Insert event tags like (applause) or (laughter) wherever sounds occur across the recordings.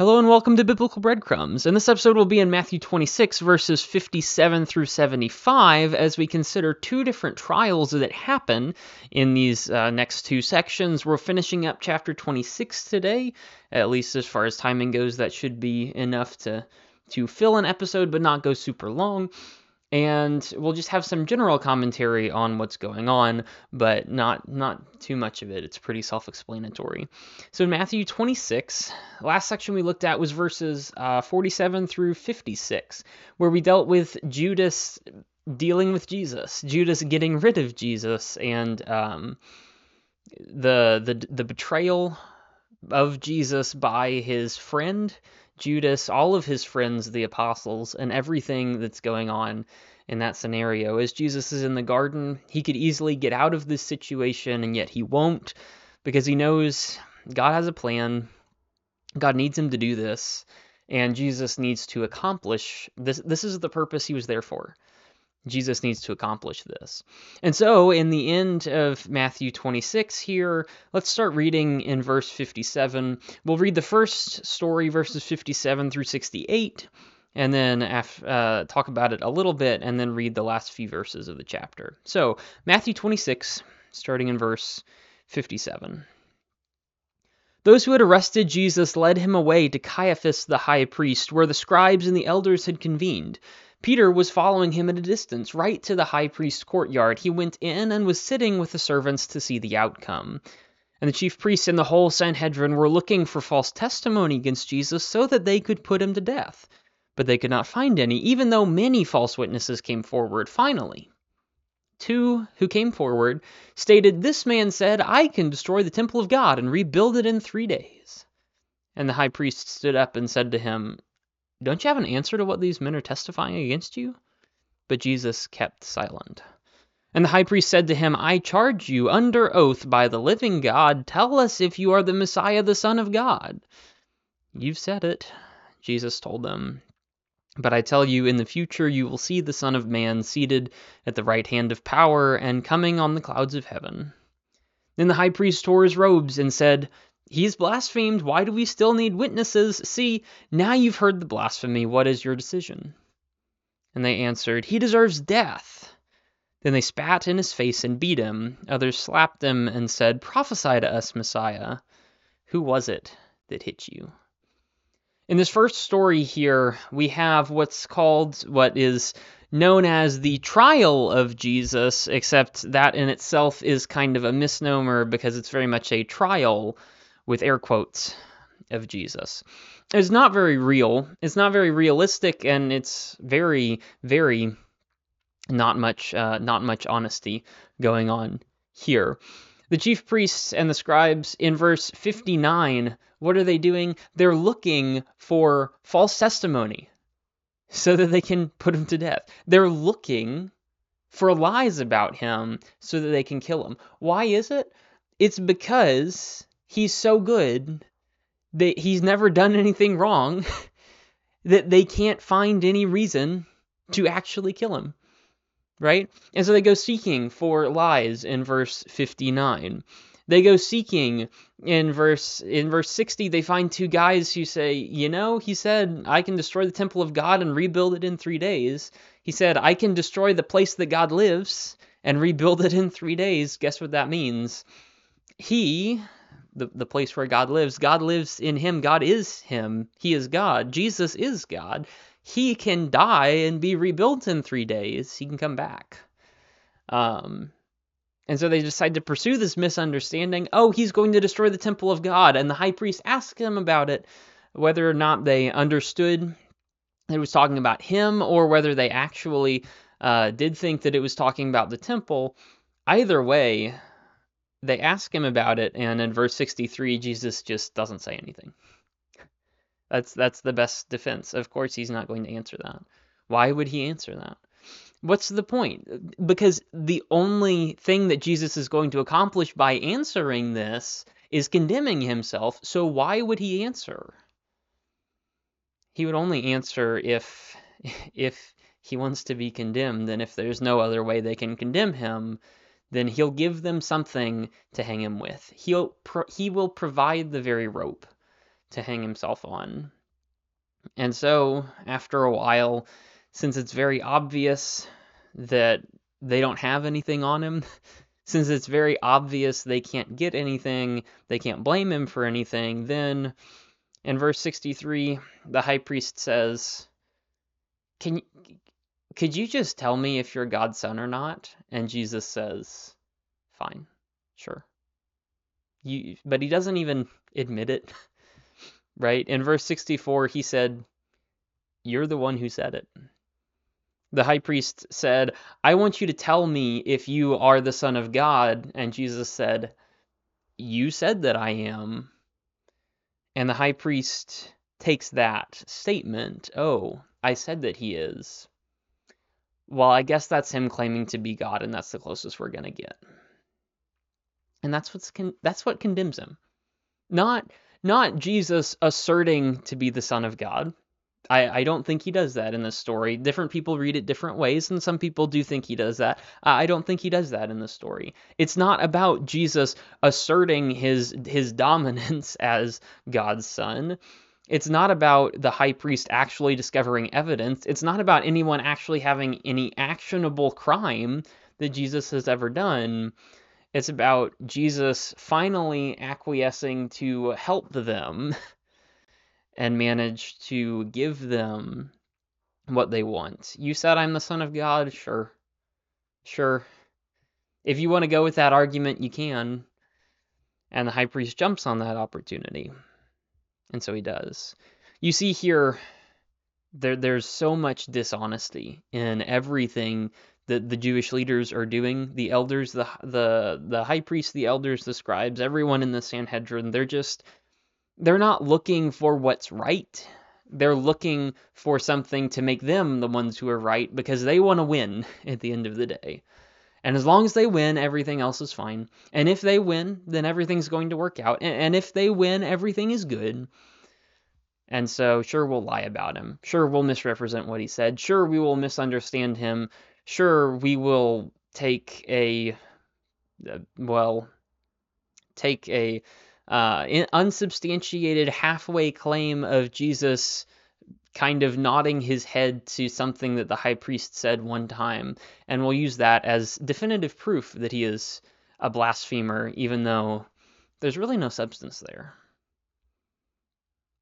Hello and welcome to Biblical Breadcrumbs. And this episode will be in Matthew 26, verses 57 through 75, as we consider two different trials that happen in these uh, next two sections. We're finishing up chapter 26 today, at least as far as timing goes. That should be enough to to fill an episode, but not go super long and we'll just have some general commentary on what's going on, but not not too much of it. It's pretty self-explanatory. So in Matthew 26, last section we looked at was verses uh, 47 through 56, where we dealt with Judas dealing with Jesus, Judas getting rid of Jesus, and um, the the the betrayal of Jesus by his friend Judas, all of his friends, the apostles, and everything that's going on in that scenario. As Jesus is in the garden, he could easily get out of this situation, and yet he won't because he knows God has a plan. God needs him to do this, and Jesus needs to accomplish this. This is the purpose he was there for. Jesus needs to accomplish this. And so, in the end of Matthew 26 here, let's start reading in verse 57. We'll read the first story, verses 57 through 68, and then uh, talk about it a little bit, and then read the last few verses of the chapter. So, Matthew 26, starting in verse 57. Those who had arrested Jesus led him away to Caiaphas the high priest, where the scribes and the elders had convened. Peter was following him at a distance, right to the high priest's courtyard. He went in and was sitting with the servants to see the outcome. And the chief priests and the whole Sanhedrin were looking for false testimony against Jesus so that they could put him to death. But they could not find any, even though many false witnesses came forward. Finally, two who came forward stated, This man said, I can destroy the temple of God and rebuild it in three days. And the high priest stood up and said to him, don't you have an answer to what these men are testifying against you? But Jesus kept silent. And the high priest said to him, I charge you under oath by the living God, tell us if you are the Messiah, the Son of God. You've said it, Jesus told them. But I tell you, in the future you will see the Son of Man seated at the right hand of power and coming on the clouds of heaven. Then the high priest tore his robes and said, He's blasphemed. Why do we still need witnesses? See, now you've heard the blasphemy. What is your decision? And they answered, He deserves death. Then they spat in his face and beat him. Others slapped him and said, Prophesy to us, Messiah. Who was it that hit you? In this first story here, we have what's called, what is known as the trial of Jesus, except that in itself is kind of a misnomer because it's very much a trial with air quotes of Jesus. It's not very real. It's not very realistic, and it's very, very not much, uh, not much honesty going on here. The chief priests and the scribes in verse 59, what are they doing? They're looking for false testimony so that they can put him to death. They're looking for lies about him so that they can kill him. Why is it? It's because he's so good that he's never done anything wrong (laughs) that they can't find any reason to actually kill him. Right? And so they go seeking for lies in verse 59. They go seeking in verse in verse 60 they find two guys who say, "You know, he said, I can destroy the temple of God and rebuild it in 3 days." He said, "I can destroy the place that God lives and rebuild it in 3 days." Guess what that means? He the, the place where God lives. God lives in him. God is him. He is God. Jesus is God. He can die and be rebuilt in three days. He can come back. Um, and so they decide to pursue this misunderstanding. Oh, he's going to destroy the temple of God. And the high priest asked him about it, whether or not they understood it was talking about him or whether they actually uh, did think that it was talking about the temple. Either way, they ask him about it, and in verse 63, Jesus just doesn't say anything. That's that's the best defense. Of course, he's not going to answer that. Why would he answer that? What's the point? Because the only thing that Jesus is going to accomplish by answering this is condemning himself. So why would he answer? He would only answer if if he wants to be condemned and if there's no other way they can condemn him, then he'll give them something to hang him with. He'll pro- he will provide the very rope to hang himself on. And so, after a while, since it's very obvious that they don't have anything on him, (laughs) since it's very obvious they can't get anything, they can't blame him for anything, then in verse 63, the high priest says, "Can could you just tell me if you're God's son or not?" And Jesus says, "Fine. Sure." You but he doesn't even admit it. (laughs) Right? In verse 64, he said, "You're the one who said it." The high priest said, I want you to tell me if you are the Son of God. And Jesus said, You said that I am. And the high priest takes that statement, Oh, I said that he is. Well, I guess that's him claiming to be God, and that's the closest we're to get. And that's what's con- that's what condemns him. Not not Jesus asserting to be the son of God. I, I don't think he does that in this story. Different people read it different ways, and some people do think he does that. I don't think he does that in the story. It's not about Jesus asserting his his dominance (laughs) as God's son. It's not about the high priest actually discovering evidence. It's not about anyone actually having any actionable crime that Jesus has ever done. It's about Jesus finally acquiescing to help them (laughs) and manage to give them what they want. You said I'm the Son of God? Sure. Sure. If you want to go with that argument, you can. And the high priest jumps on that opportunity. And so he does. You see here, there, there's so much dishonesty in everything that the Jewish leaders are doing. The elders, the the the high priest, the elders, the scribes, everyone in the Sanhedrin, they're just they're not looking for what's right. They're looking for something to make them the ones who are right because they want to win (laughs) at the end of the day. And as long as they win, everything else is fine. And if they win, then everything's going to work out. And if they win, everything is good. And so, sure, we'll lie about him. Sure, we'll misrepresent what he said. Sure, we will misunderstand him. Sure, we will take a, uh, well, take a uh, unsubstantiated halfway claim of Jesus kind of nodding his head to something that the high priest said one time, and we'll use that as definitive proof that he is a blasphemer, even though there's really no substance there.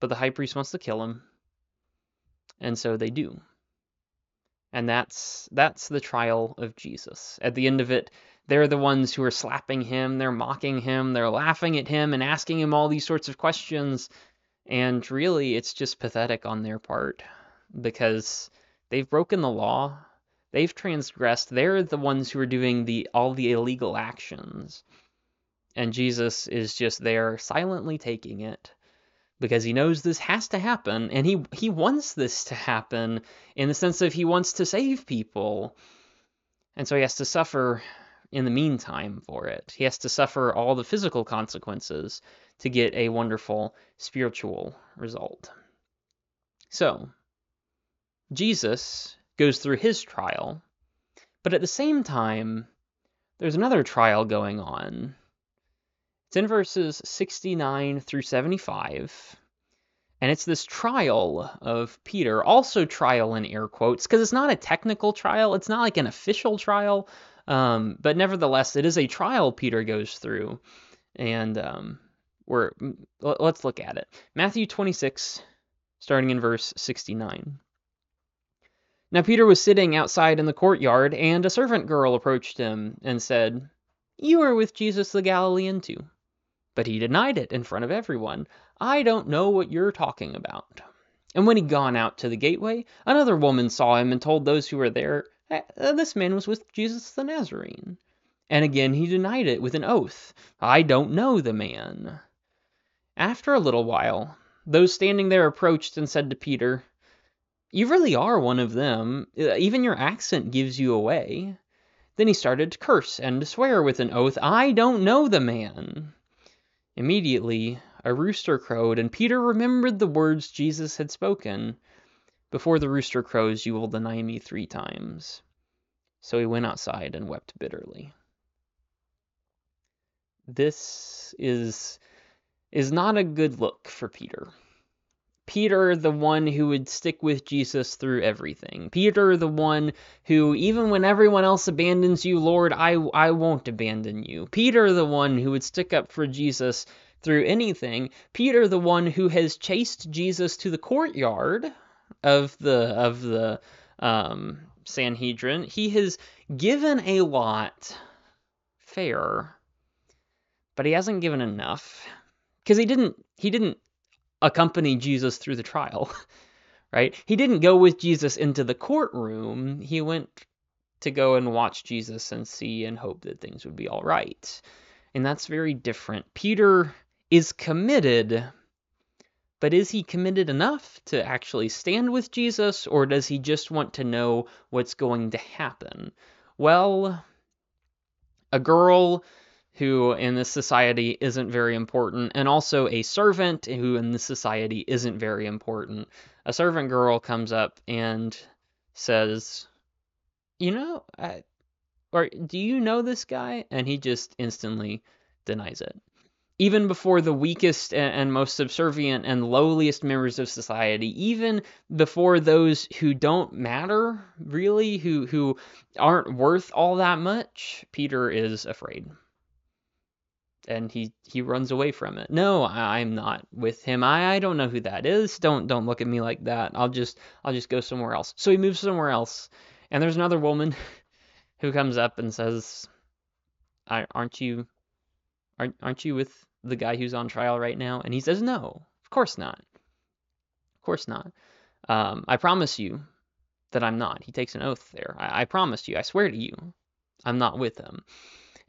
But the high priest wants to kill him, and so they do. And that's that's the trial of Jesus. At the end of it, they're the ones who are slapping him, they're mocking him, they're laughing at him and asking him all these sorts of questions. And really, it's just pathetic on their part because they've broken the law, they've transgressed, they're the ones who are doing the all the illegal actions. And Jesus is just there silently taking it because he knows this has to happen and he he wants this to happen in the sense of he wants to save people. And so he has to suffer in the meantime for it. He has to suffer all the physical consequences to get a wonderful spiritual result. So, Jesus goes through his trial, but at the same time, there's another trial going on. It's in verses 69 through 75. And it's this trial of Peter, also trial in air quotes, because it's not a technical trial. It's not like an official trial, um, but nevertheless, it is a trial Peter goes through, and um, we're let's look at it. Matthew 26, starting in verse 69. Now Peter was sitting outside in the courtyard, and a servant girl approached him and said, "You are with Jesus the Galilean too." But he denied it in front of everyone. I don't know what you're talking about. And when he'd gone out to the gateway, another woman saw him and told those who were there, this man was with Jesus the Nazarene. And again he denied it with an oath, I don't know the man. After a little while, those standing there approached and said to Peter, You really are one of them. Uh, even your accent gives you away. Then he started to curse and to swear with an oath, I don't know the man. Immediately a rooster crowed, and Peter remembered the words Jesus had spoken. Before the rooster crows, you will deny me three times. So he went outside and wept bitterly. This is is not a good look for Peter. Peter, the one who would stick with Jesus through everything. Peter, the one who, even when everyone else abandons you, Lord, I, I won't abandon you. Peter, the one who would stick up for Jesus through anything. Peter, the one who has chased Jesus to the courtyard of the of the um, Sanhedrin. He has given a lot fair, but he hasn't given enough because he didn't he didn't accompany Jesus through the trial, (laughs) right? He didn't go with Jesus into the courtroom. He went to go and watch Jesus and see and hope that things would be all right. And that's very different. Peter is committed, but is he committed enough to actually stand with Jesus, or does he just want to know what's going to happen? Well, a girl who in this society isn't very important, and also a servant who in this society isn't very important. A servant girl comes up and says, You know, I, or do you know this guy? And he just instantly denies it. Even before the weakest and most subservient and lowliest members of society, even before those who don't matter really, who, who aren't worth all that much, Peter is afraid and he he runs away from it. No, I, am not with him. I, I don't know who that is. Don't don't look at me like that. I'll just I'll just go somewhere else. So he moves somewhere else, and there's another woman (laughs) who comes up and says, "Aren't you aren't aren't you with the guy who's on trial right now?" And he says, "No, of course not. Of course not. Um, I promise you that I'm not." He takes an oath there. I, I promise you. I swear to you, I'm not with him.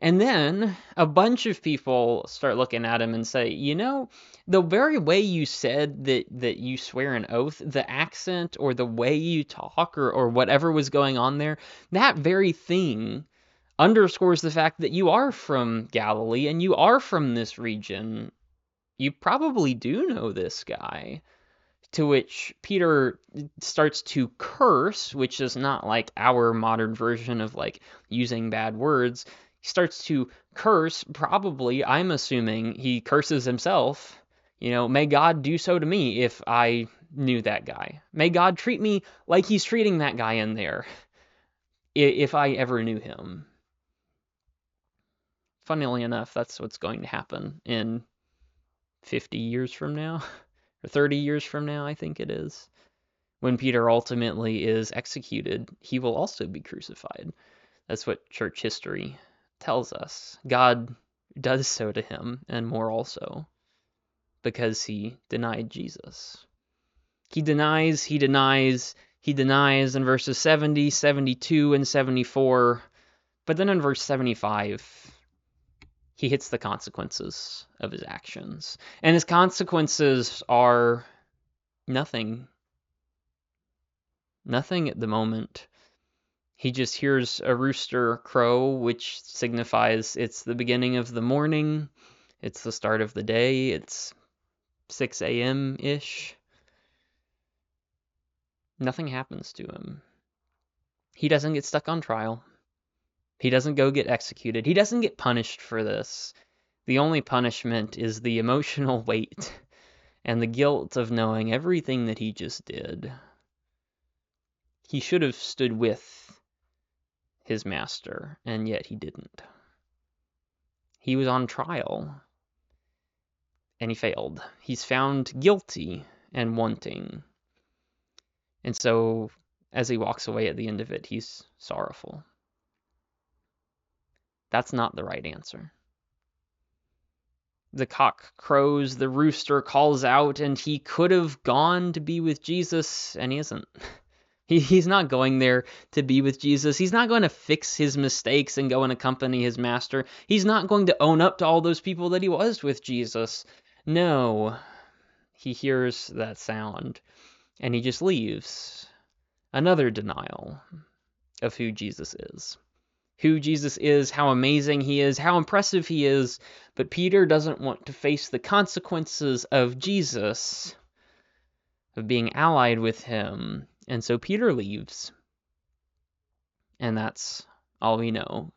And then a bunch of people start looking at him and say, you know, the very way you said that, that you swear an oath, the accent or the way you talk or, or whatever was going on there, that very thing underscores the fact that you are from Galilee and you are from this region. You probably do know this guy. To which Peter starts to curse, which is not like our modern version of like using bad words he starts to curse. Probably, I'm assuming he curses himself. You know, may God do so to me if I knew that guy. May God treat me like he's treating that guy in there if I ever knew him. Funnily enough, that's what's going to happen in 50 years from now, (laughs) or 30 years from now, I think it is. When Peter ultimately is executed, he will also be crucified. That's what church history tells us God does so to him and more also because he denied Jesus. He denies, he denies, he denies in verses 70, 72, and 74. But then in verse 75, he hits the consequences of his actions. And his consequences are nothing. Nothing at the moment. He just hears a rooster crow, which signifies it's the beginning of the morning, it's the start of the day, it's 6 a.m. ish. Nothing happens to him. He doesn't get stuck on trial. He doesn't go get executed. He doesn't get punished for this. The only punishment is the emotional (laughs) weight and the guilt of knowing everything that he just did. He should have stood with his master, and yet he didn't. He was on trial, and he failed. He's found guilty and wanting. And so, as he walks away at the end of it, he's sorrowful. That's not the right answer. The cock crows, the rooster calls out, and he could have gone to be with Jesus, and he isn't. (laughs) He, he's not going there to be with Jesus. He's not going to fix his mistakes and go and accompany his master. He's not going to own up to all those people that he was with Jesus. No, he hears that sound and he just leaves. Another denial of who Jesus is. Who Jesus is, how amazing he is, how impressive he is, but Peter doesn't want to face the consequences of Jesus, of being allied with him, and so Peter leaves. And that's all we know.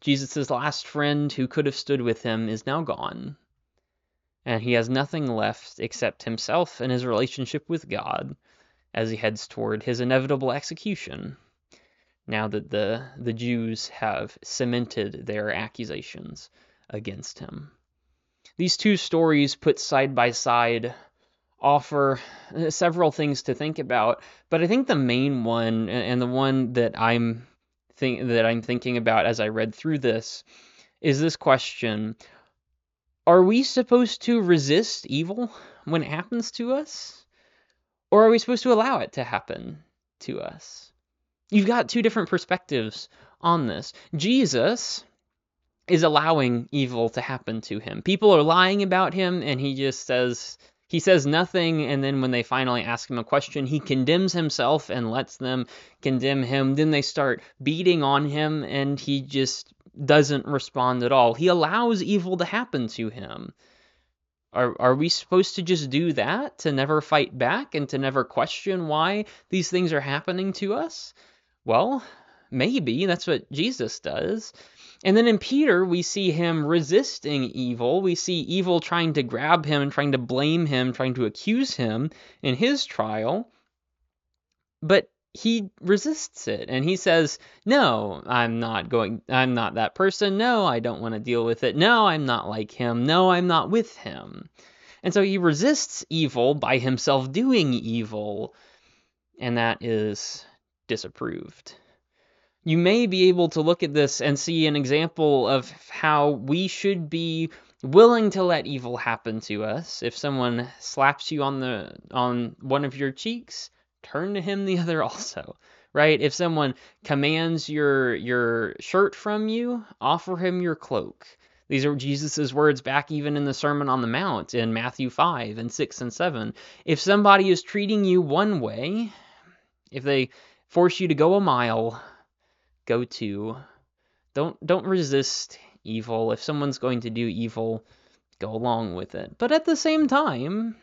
Jesus' last friend who could have stood with him is now gone. and he has nothing left except himself and his relationship with God as he heads toward his inevitable execution now that the, the Jews have cemented their accusations against him. These two stories put side by side offer uh, several things to think about, but I think the main one and the one that I'm think that I'm thinking about as I read through this is this question are we supposed to resist evil when it happens to us? Or are we supposed to allow it to happen to us? You've got two different perspectives on this. Jesus is allowing evil to happen to him. People are lying about him, and he just says, he says nothing, and then when they finally ask him a question, he condemns himself and lets them condemn him. Then they start beating on him, and he just doesn't respond at all. He allows evil to happen to him. Are, are we supposed to just do that, to never fight back and to never question why these things are happening to us? Well, maybe that's what Jesus does. And then in Peter, we see him resisting evil. We see evil trying to grab him trying to blame him, trying to accuse him in his trial. But he resists it and he says, No, I'm not going, I'm not that person. No, I don't want to deal with it. No, I'm not like him. No, I'm not with him. And so he resists evil by himself doing evil, and that is disapproved. You may be able to look at this and see an example of how we should be willing to let evil happen to us. If someone slaps you on the on one of your cheeks, turn to him the other (laughs) also right if someone commands your your shirt from you offer him your cloak these are jesus' words back even in the sermon on the mount in matthew 5 and 6 and 7 if somebody is treating you one way if they force you to go a mile go two. don't don't resist evil if someone's going to do evil go along with it but at the same time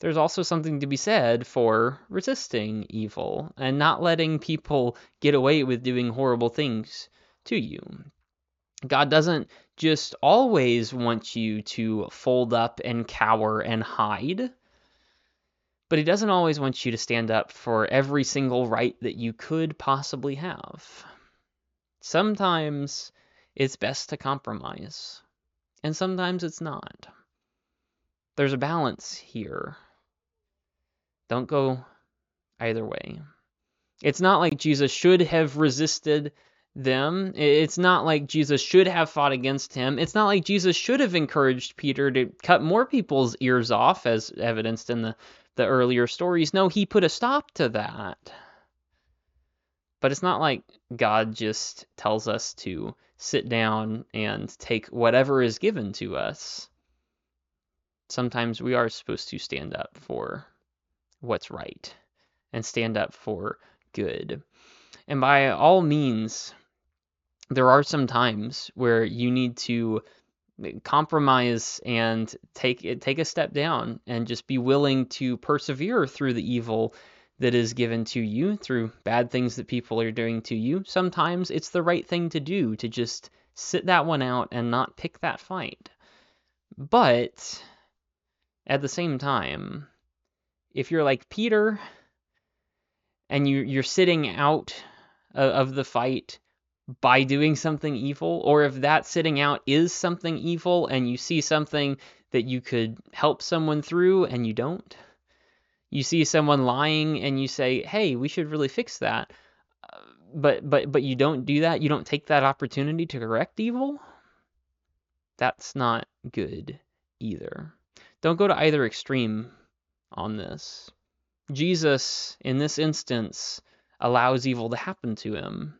there's also something to be said for resisting evil and not letting people get away with doing horrible things to you. God doesn't just always want you to fold up and cower and hide, but He doesn't always want you to stand up for every single right that you could possibly have. Sometimes it's best to compromise, and sometimes it's not. There's a balance here don't go either way. It's not like Jesus should have resisted them. It's not like Jesus should have fought against him. It's not like Jesus should have encouraged Peter to cut more people's ears off, as evidenced in the, the earlier stories. No, he put a stop to that. But it's not like God just tells us to sit down and take whatever is given to us. Sometimes we are supposed to stand up for what's right and stand up for good. And by all means, there are some times where you need to compromise and take take a step down and just be willing to persevere through the evil that is given to you through bad things that people are doing to you. Sometimes it's the right thing to do to just sit that one out and not pick that fight. But at the same time, if you're like Peter and you you're sitting out of, of the fight by doing something evil, or if that sitting out is something evil and you see something that you could help someone through and you don't, you see someone lying and you say, "Hey, we should really fix that," uh, but but but you don't do that. You don't take that opportunity to correct evil. That's not good either. Don't go to either extreme on this. Jesus, in this instance, allows evil to happen to him.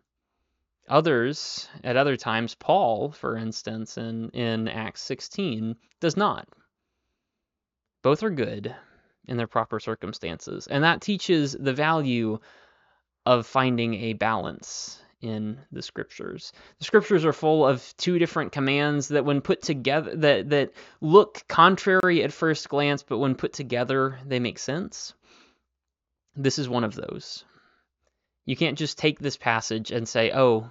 Others, at other times, Paul, for instance, in, in Acts 16, does not. Both are good in their proper circumstances. And that teaches the value of finding a balance in the scriptures. The scriptures are full of two different commands that when put together that that look contrary at first glance, but when put together they make sense. This is one of those. You can't just take this passage and say, "Oh,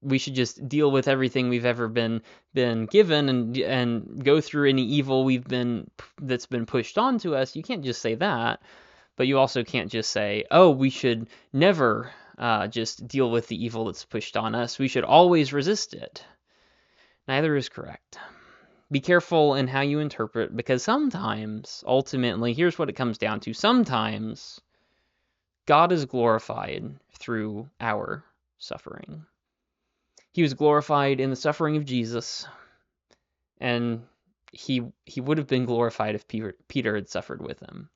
we should just deal with everything we've ever been been given and and go through any evil we've been that's been pushed onto us. You can't just say that, but you also can't just say, oh, we should never uh, just deal with the evil that's pushed on us. We should always resist it. Neither is correct. Be careful in how you interpret because sometimes, ultimately, here's what it comes down to. Sometimes God is glorified through our suffering. He was glorified in the suffering of Jesus, and he he would have been glorified if Peter, Peter had suffered with him.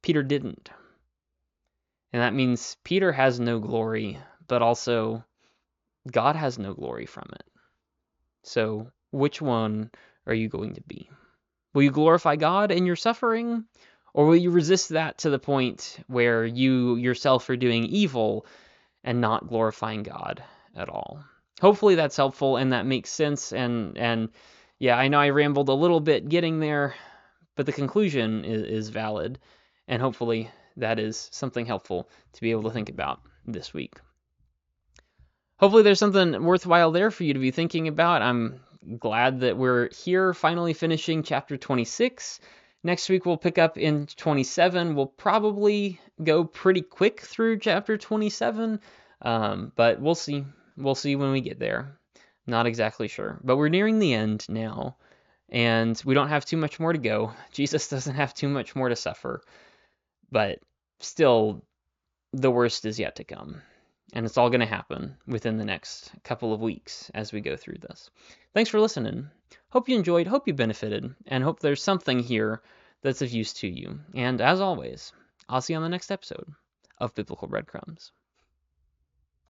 Peter didn't. And that means Peter has no glory, but also God has no glory from it. So, which one are you going to be? Will you glorify God in your suffering? Or will you resist that to the point where you yourself are doing evil and not glorifying God at all? hopefully that's helpful and that makes sense and and yeah i know i rambled a little bit getting there but the conclusion is, is valid. And hopefully that is something helpful to be able to think about this week. Hopefully there's something worthwhile there for you to be thinking about. I'm glad that we're here finally finishing chapter 26 next week we'll pick up in 27 we'll probably go pretty quick through chapter 27 um, but we'll see We'll see when we get there. Not exactly sure. But we're nearing the end now, and we don't have too much more to go. (laughs) Jesus doesn't have too much more to suffer. But still, the worst is yet to come. And it's all going to happen within the next couple of weeks as we go through this. Thanks for listening. Hope you enjoyed, hope you benefited, and hope there's something here that's of use to you. And as always, I'll see you on the next episode of Biblical Breadcrumbs.